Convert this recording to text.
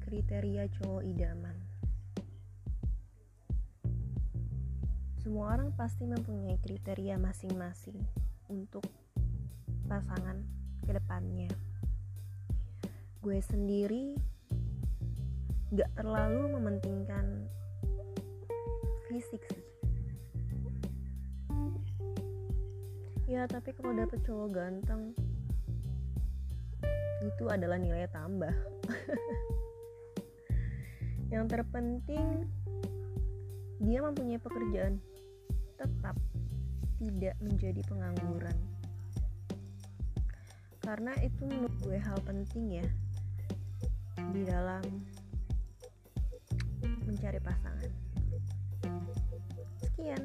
kriteria cowok idaman. Semua orang pasti mempunyai kriteria masing-masing untuk pasangan ke depannya. Gue sendiri gak terlalu mementingkan fisik sih. Ya tapi kalau dapet cowok ganteng itu adalah nilai tambah. Yang terpenting dia mempunyai pekerjaan tetap tidak menjadi pengangguran. Karena itu menurut gue hal penting ya di dalam mencari pasangan. Sekian